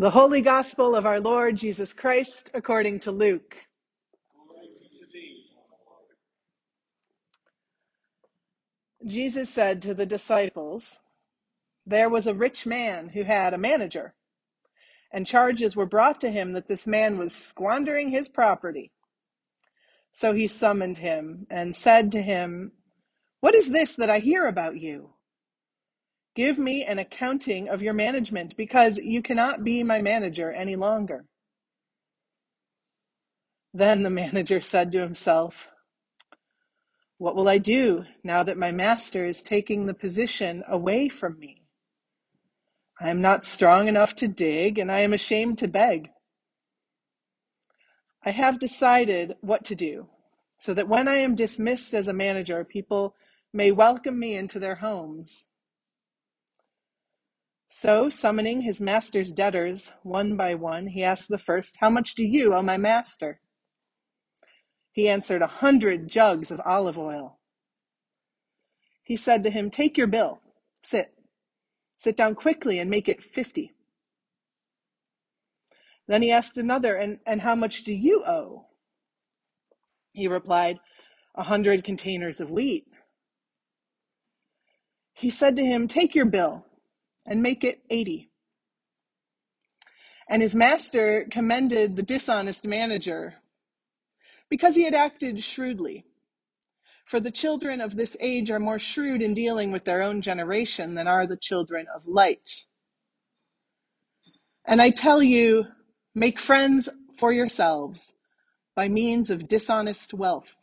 The Holy Gospel of our Lord Jesus Christ according to Luke. Jesus said to the disciples, There was a rich man who had a manager, and charges were brought to him that this man was squandering his property. So he summoned him and said to him, What is this that I hear about you? Give me an accounting of your management, because you cannot be my manager any longer. Then the manager said to himself, What will I do now that my master is taking the position away from me? I am not strong enough to dig, and I am ashamed to beg. I have decided what to do so that when I am dismissed as a manager, people may welcome me into their homes. So, summoning his master's debtors one by one, he asked the first, How much do you owe my master? He answered, A hundred jugs of olive oil. He said to him, Take your bill, sit. Sit down quickly and make it fifty. Then he asked another, And, and how much do you owe? He replied, A hundred containers of wheat. He said to him, Take your bill and make it eighty. And his master commended the dishonest manager because he had acted shrewdly. For the children of this age are more shrewd in dealing with their own generation than are the children of light. And I tell you, make friends for yourselves by means of dishonest wealth,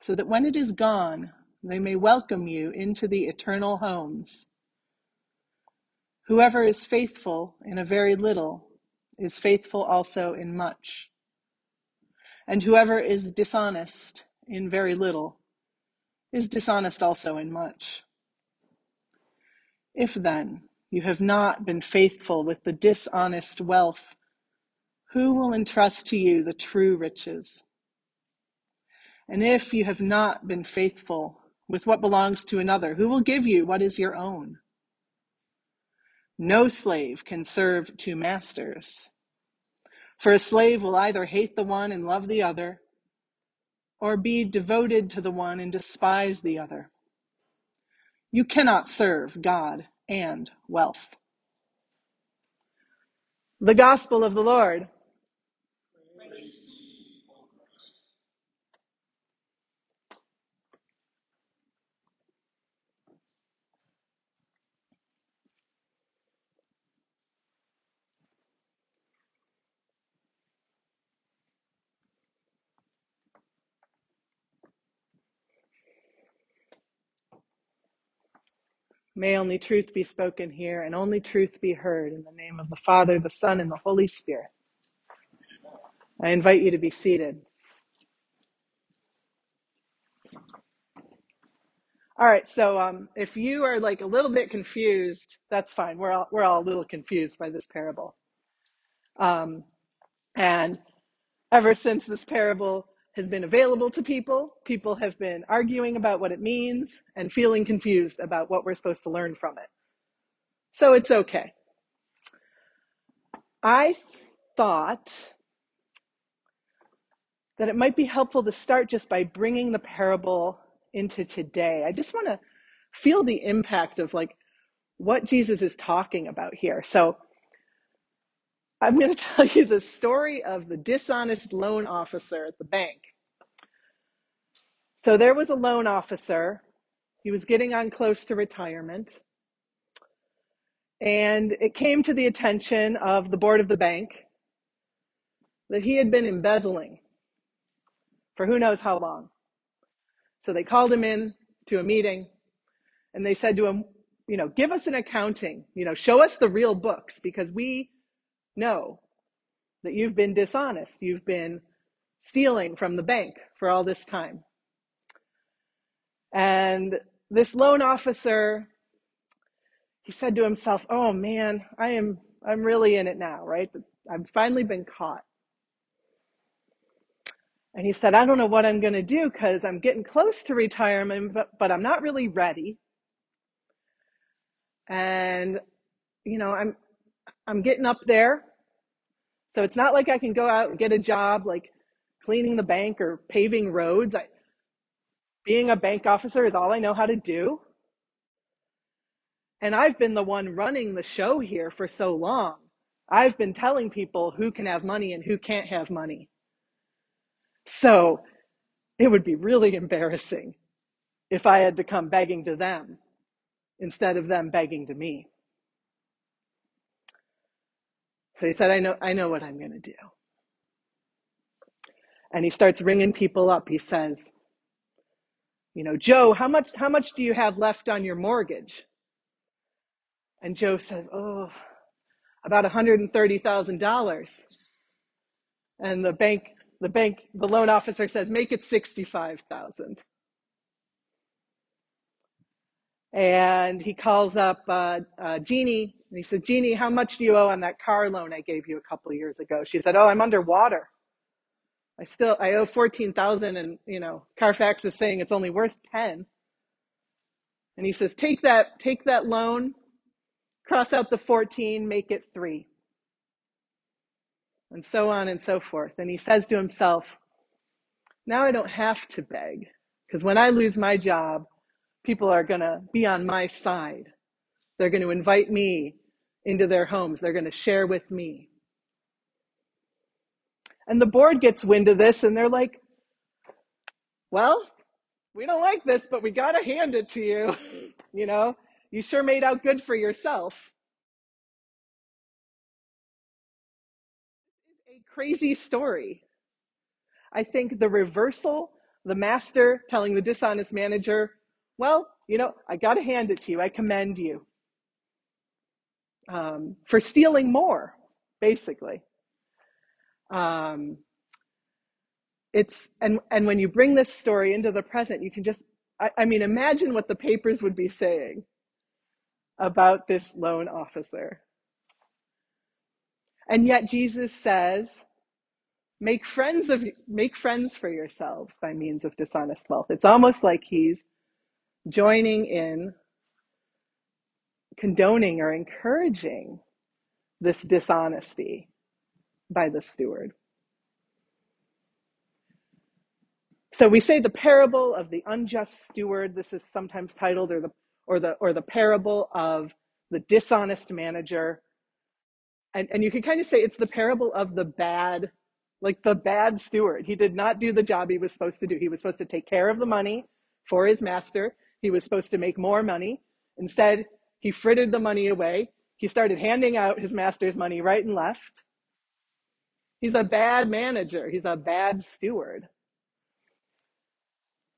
so that when it is gone, they may welcome you into the eternal homes. Whoever is faithful in a very little is faithful also in much. And whoever is dishonest in very little is dishonest also in much. If then you have not been faithful with the dishonest wealth, who will entrust to you the true riches? And if you have not been faithful with what belongs to another, who will give you what is your own? No slave can serve two masters. For a slave will either hate the one and love the other, or be devoted to the one and despise the other. You cannot serve God and wealth. The Gospel of the Lord. May only truth be spoken here and only truth be heard in the name of the Father, the Son, and the Holy Spirit. I invite you to be seated. All right, so um, if you are like a little bit confused, that's fine. We're all we're all a little confused by this parable, um, and ever since this parable has been available to people, people have been arguing about what it means and feeling confused about what we're supposed to learn from it. So it's okay. I thought that it might be helpful to start just by bringing the parable into today. I just want to feel the impact of like what Jesus is talking about here. So I'm going to tell you the story of the dishonest loan officer at the bank. So there was a loan officer. He was getting on close to retirement. And it came to the attention of the board of the bank that he had been embezzling for who knows how long. So they called him in to a meeting and they said to him, you know, give us an accounting, you know, show us the real books because we know that you've been dishonest. You've been stealing from the bank for all this time. And this loan officer, he said to himself, "Oh man, I am I'm really in it now, right? I've finally been caught." And he said, "I don't know what I'm going to do cuz I'm getting close to retirement, but but I'm not really ready." And you know, I'm I'm getting up there. So it's not like I can go out and get a job like cleaning the bank or paving roads. I, being a bank officer is all I know how to do. And I've been the one running the show here for so long. I've been telling people who can have money and who can't have money. So it would be really embarrassing if I had to come begging to them instead of them begging to me. So he said, I know, I know what I'm going to do. And he starts ringing people up. He says, you know, Joe, how much, how much do you have left on your mortgage? And Joe says, oh, about $130,000. And the bank, the bank, the loan officer says, make it 65,000. And he calls up uh, uh, Jeannie and he said, Jeannie, how much do you owe on that car loan I gave you a couple years ago? She said, Oh, I'm underwater. I still I owe fourteen thousand, and you know Carfax is saying it's only worth ten. And he says, Take that, take that loan, cross out the fourteen, make it three, and so on and so forth. And he says to himself, Now I don't have to beg because when I lose my job, people are going to be on my side. They're going to invite me into their homes. They're going to share with me. And the board gets wind of this and they're like, well, we don't like this, but we got to hand it to you. You know, you sure made out good for yourself. A crazy story. I think the reversal, the master telling the dishonest manager, well, you know, I got to hand it to you. I commend you um, for stealing more, basically. Um, it's and and when you bring this story into the present, you can just I, I mean imagine what the papers would be saying about this loan officer. And yet Jesus says, make friends of make friends for yourselves by means of dishonest wealth. It's almost like he's joining in condoning or encouraging this dishonesty by the steward. So we say the parable of the unjust steward. This is sometimes titled, or the or the or the parable of the dishonest manager. And and you can kind of say it's the parable of the bad, like the bad steward. He did not do the job he was supposed to do. He was supposed to take care of the money for his master. He was supposed to make more money. Instead, he frittered the money away. He started handing out his master's money right and left. He's a bad manager. He's a bad steward.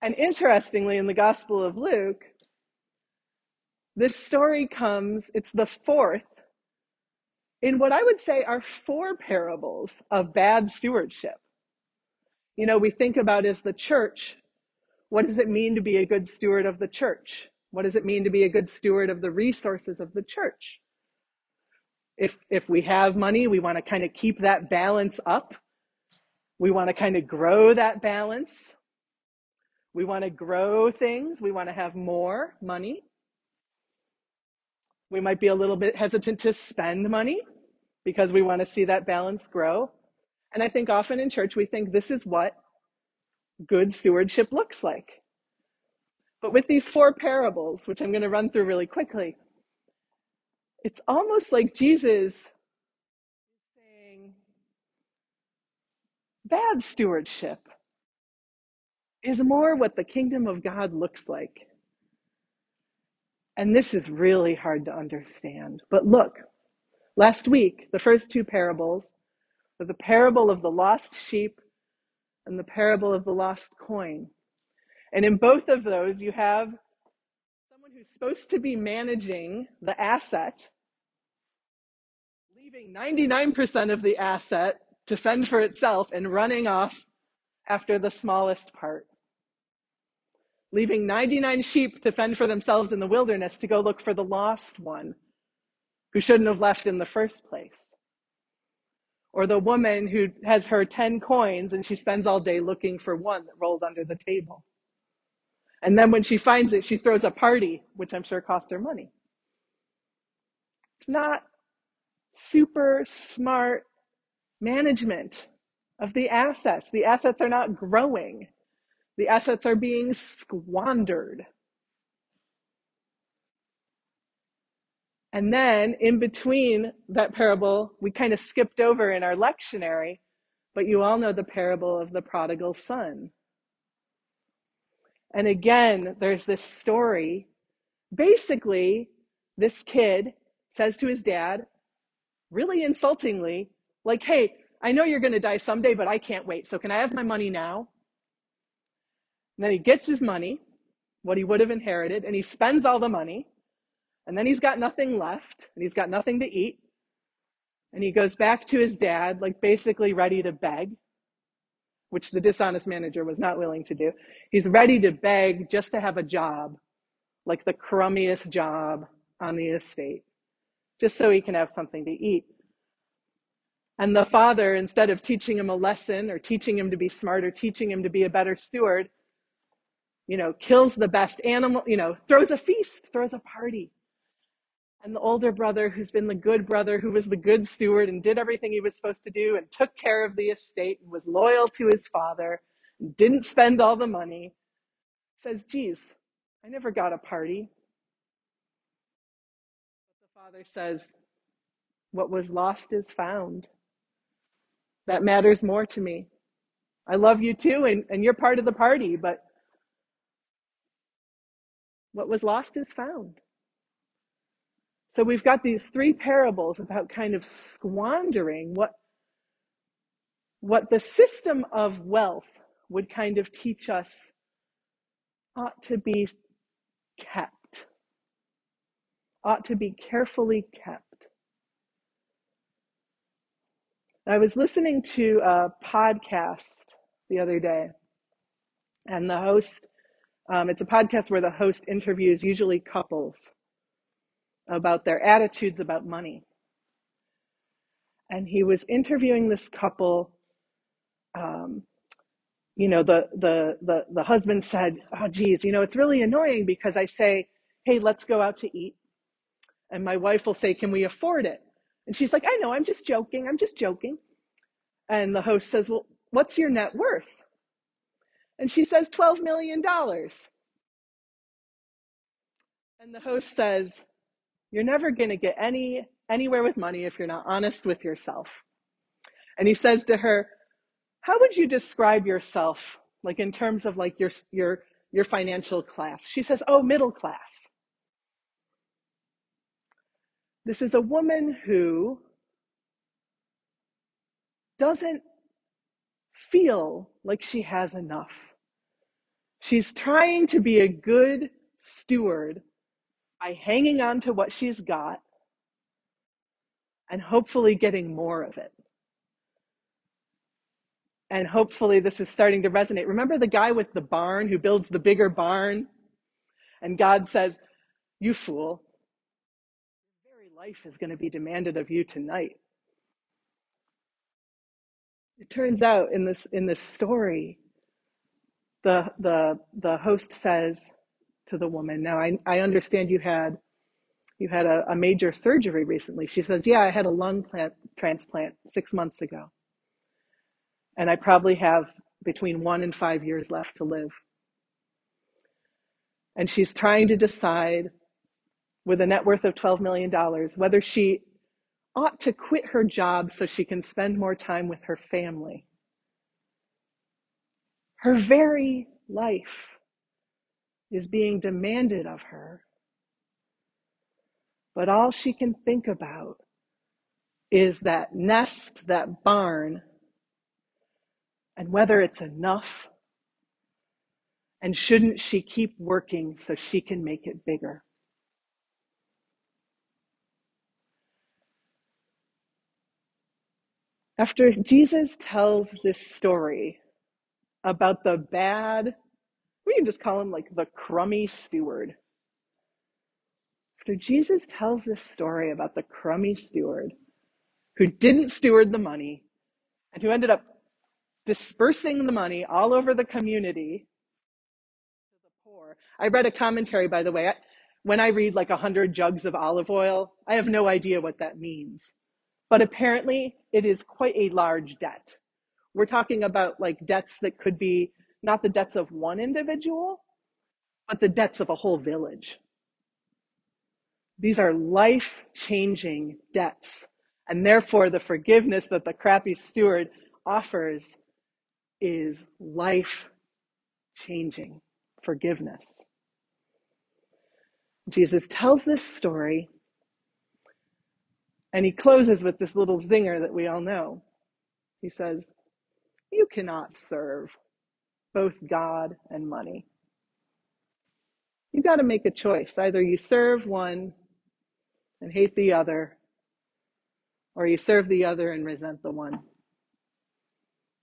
And interestingly, in the Gospel of Luke, this story comes, it's the fourth in what I would say are four parables of bad stewardship. You know, we think about as the church, what does it mean to be a good steward of the church? What does it mean to be a good steward of the resources of the church? If, if we have money, we want to kind of keep that balance up. We want to kind of grow that balance. We want to grow things. We want to have more money. We might be a little bit hesitant to spend money because we want to see that balance grow. And I think often in church, we think this is what good stewardship looks like. But with these four parables, which I'm going to run through really quickly, it's almost like Jesus saying bad stewardship is more what the kingdom of God looks like. And this is really hard to understand. But look, last week, the first two parables the parable of the lost sheep and the parable of the lost coin. And in both of those, you have someone who's supposed to be managing the asset, leaving 99% of the asset to fend for itself and running off after the smallest part. Leaving 99 sheep to fend for themselves in the wilderness to go look for the lost one who shouldn't have left in the first place. Or the woman who has her 10 coins and she spends all day looking for one that rolled under the table. And then when she finds it, she throws a party, which I'm sure cost her money. It's not super smart management of the assets. The assets are not growing, the assets are being squandered. And then in between that parable, we kind of skipped over in our lectionary, but you all know the parable of the prodigal son. And again, there's this story. Basically, this kid says to his dad, really insultingly, like, hey, I know you're going to die someday, but I can't wait. So can I have my money now? And then he gets his money, what he would have inherited, and he spends all the money. And then he's got nothing left and he's got nothing to eat. And he goes back to his dad, like basically ready to beg, which the dishonest manager was not willing to do. He's ready to beg just to have a job, like the crummiest job on the estate, just so he can have something to eat. And the father, instead of teaching him a lesson or teaching him to be smart or teaching him to be a better steward, you know, kills the best animal, you know, throws a feast, throws a party and the older brother, who's been the good brother, who was the good steward and did everything he was supposed to do and took care of the estate and was loyal to his father, and didn't spend all the money, says, Geez, I never got a party. But the father says, What was lost is found. That matters more to me. I love you too, and, and you're part of the party, but what was lost is found. So we've got these three parables about kind of squandering what what the system of wealth would kind of teach us ought to be kept, ought to be carefully kept. I was listening to a podcast the other day, and the host, um, it's a podcast where the host interviews usually couples about their attitudes about money. And he was interviewing this couple. Um, you know, the, the the the husband said, "Oh, geez, you know, it's really annoying because I say, hey, let's go out to eat, and my wife will say, can we afford it?" And she's like, "I know, I'm just joking. I'm just joking." And the host says, "Well, what's your net worth?" And she says, $12 million. And the host says, you're never going to get any anywhere with money if you're not honest with yourself. And he says to her, "How would you describe yourself like in terms of like your your your financial class?" She says, "Oh, middle class." This is a woman who doesn't feel like she has enough. She's trying to be a good steward by hanging on to what she's got and hopefully getting more of it. And hopefully, this is starting to resonate. Remember the guy with the barn who builds the bigger barn? And God says, You fool, your very life is going to be demanded of you tonight. It turns out in this in this story, the the the host says, to the woman. Now, I, I understand you had you had a, a major surgery recently. She says, Yeah, I had a lung plant, transplant six months ago. And I probably have between one and five years left to live. And she's trying to decide, with a net worth of $12 million, whether she ought to quit her job so she can spend more time with her family. Her very life is being demanded of her. But all she can think about is that nest, that barn, and whether it's enough. And shouldn't she keep working so she can make it bigger? After Jesus tells this story about the bad we can just call him like the crummy steward. After Jesus tells this story about the crummy steward who didn't steward the money and who ended up dispersing the money all over the community to the poor. I read a commentary, by the way. when I read like a hundred jugs of olive oil, I have no idea what that means. but apparently it is quite a large debt. We're talking about like debts that could be not the debts of one individual, but the debts of a whole village. These are life changing debts. And therefore, the forgiveness that the crappy steward offers is life changing forgiveness. Jesus tells this story and he closes with this little zinger that we all know. He says, You cannot serve both God and money. You got to make a choice. Either you serve one and hate the other, or you serve the other and resent the one.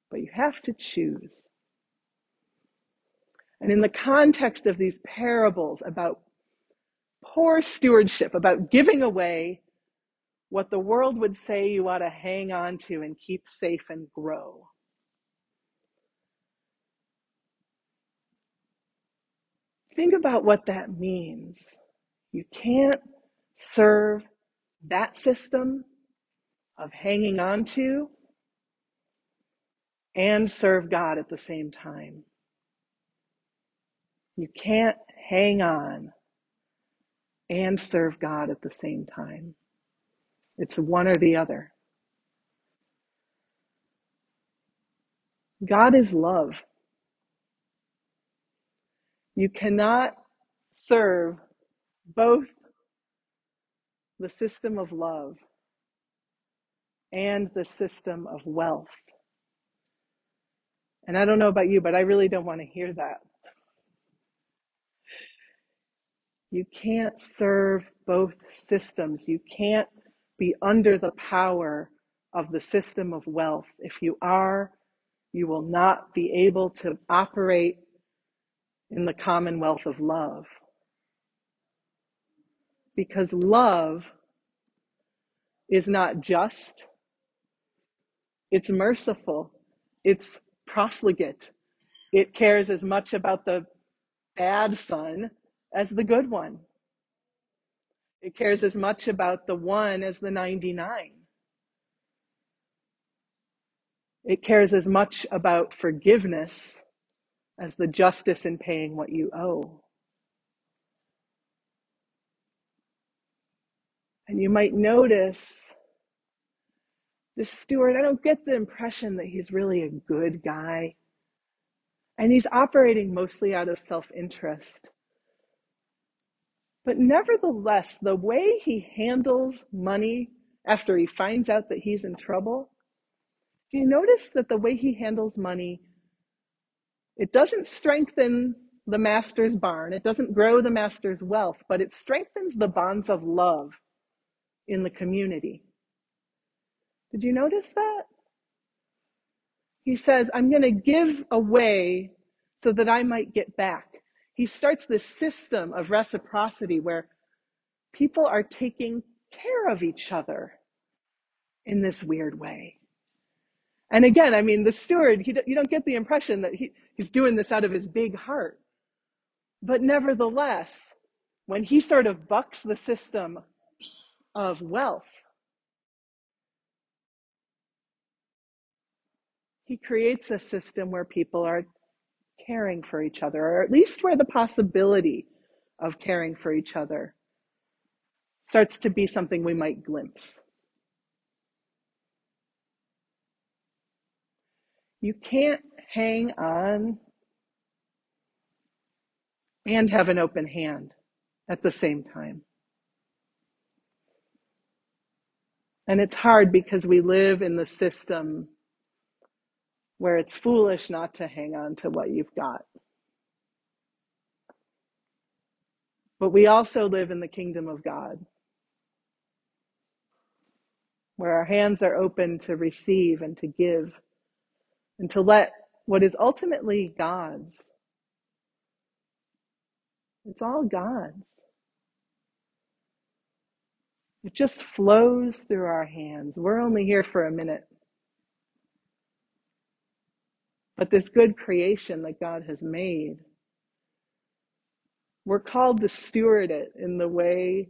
But you have to choose. And in the context of these parables about poor stewardship, about giving away what the world would say you ought to hang on to and keep safe and grow. Think about what that means. You can't serve that system of hanging on to and serve God at the same time. You can't hang on and serve God at the same time. It's one or the other. God is love. You cannot serve both the system of love and the system of wealth. And I don't know about you, but I really don't want to hear that. You can't serve both systems. You can't be under the power of the system of wealth. If you are, you will not be able to operate in the commonwealth of love. Because love is not just, it's merciful, it's profligate, it cares as much about the bad son as the good one. It cares as much about the one as the 99. It cares as much about forgiveness as the justice in paying what you owe. And you might notice this steward, I don't get the impression that he's really a good guy. And he's operating mostly out of self interest. But nevertheless, the way he handles money after he finds out that he's in trouble, do you notice that the way he handles money, it doesn't strengthen the master's barn, it doesn't grow the master's wealth, but it strengthens the bonds of love in the community. Did you notice that? He says, I'm going to give away so that I might get back. He starts this system of reciprocity where people are taking care of each other in this weird way. And again, I mean, the steward, he, you don't get the impression that he, he's doing this out of his big heart. But nevertheless, when he sort of bucks the system of wealth, he creates a system where people are caring for each other, or at least where the possibility of caring for each other starts to be something we might glimpse. You can't hang on and have an open hand at the same time. And it's hard because we live in the system where it's foolish not to hang on to what you've got. But we also live in the kingdom of God, where our hands are open to receive and to give and to let what is ultimately God's. It's all God's. It just flows through our hands. We're only here for a minute. But this good creation that God has made, we're called to steward it in the way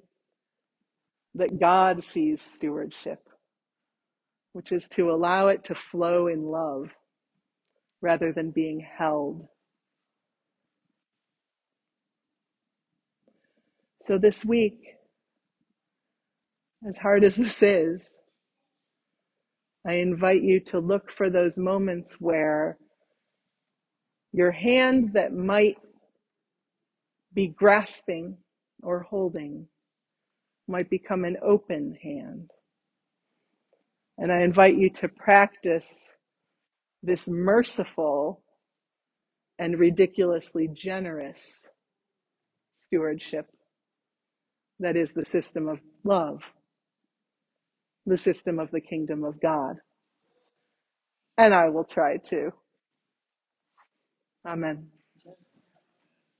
that God sees stewardship. which is to allow it to flow in love rather than being held. So this week, as hard as this is, I invite you to look for those moments where your hand that might be grasping or holding might become an open hand. And I invite you to practice this merciful and ridiculously generous stewardship that is the system of love, the system of the kingdom of God. And I will try to. Amen.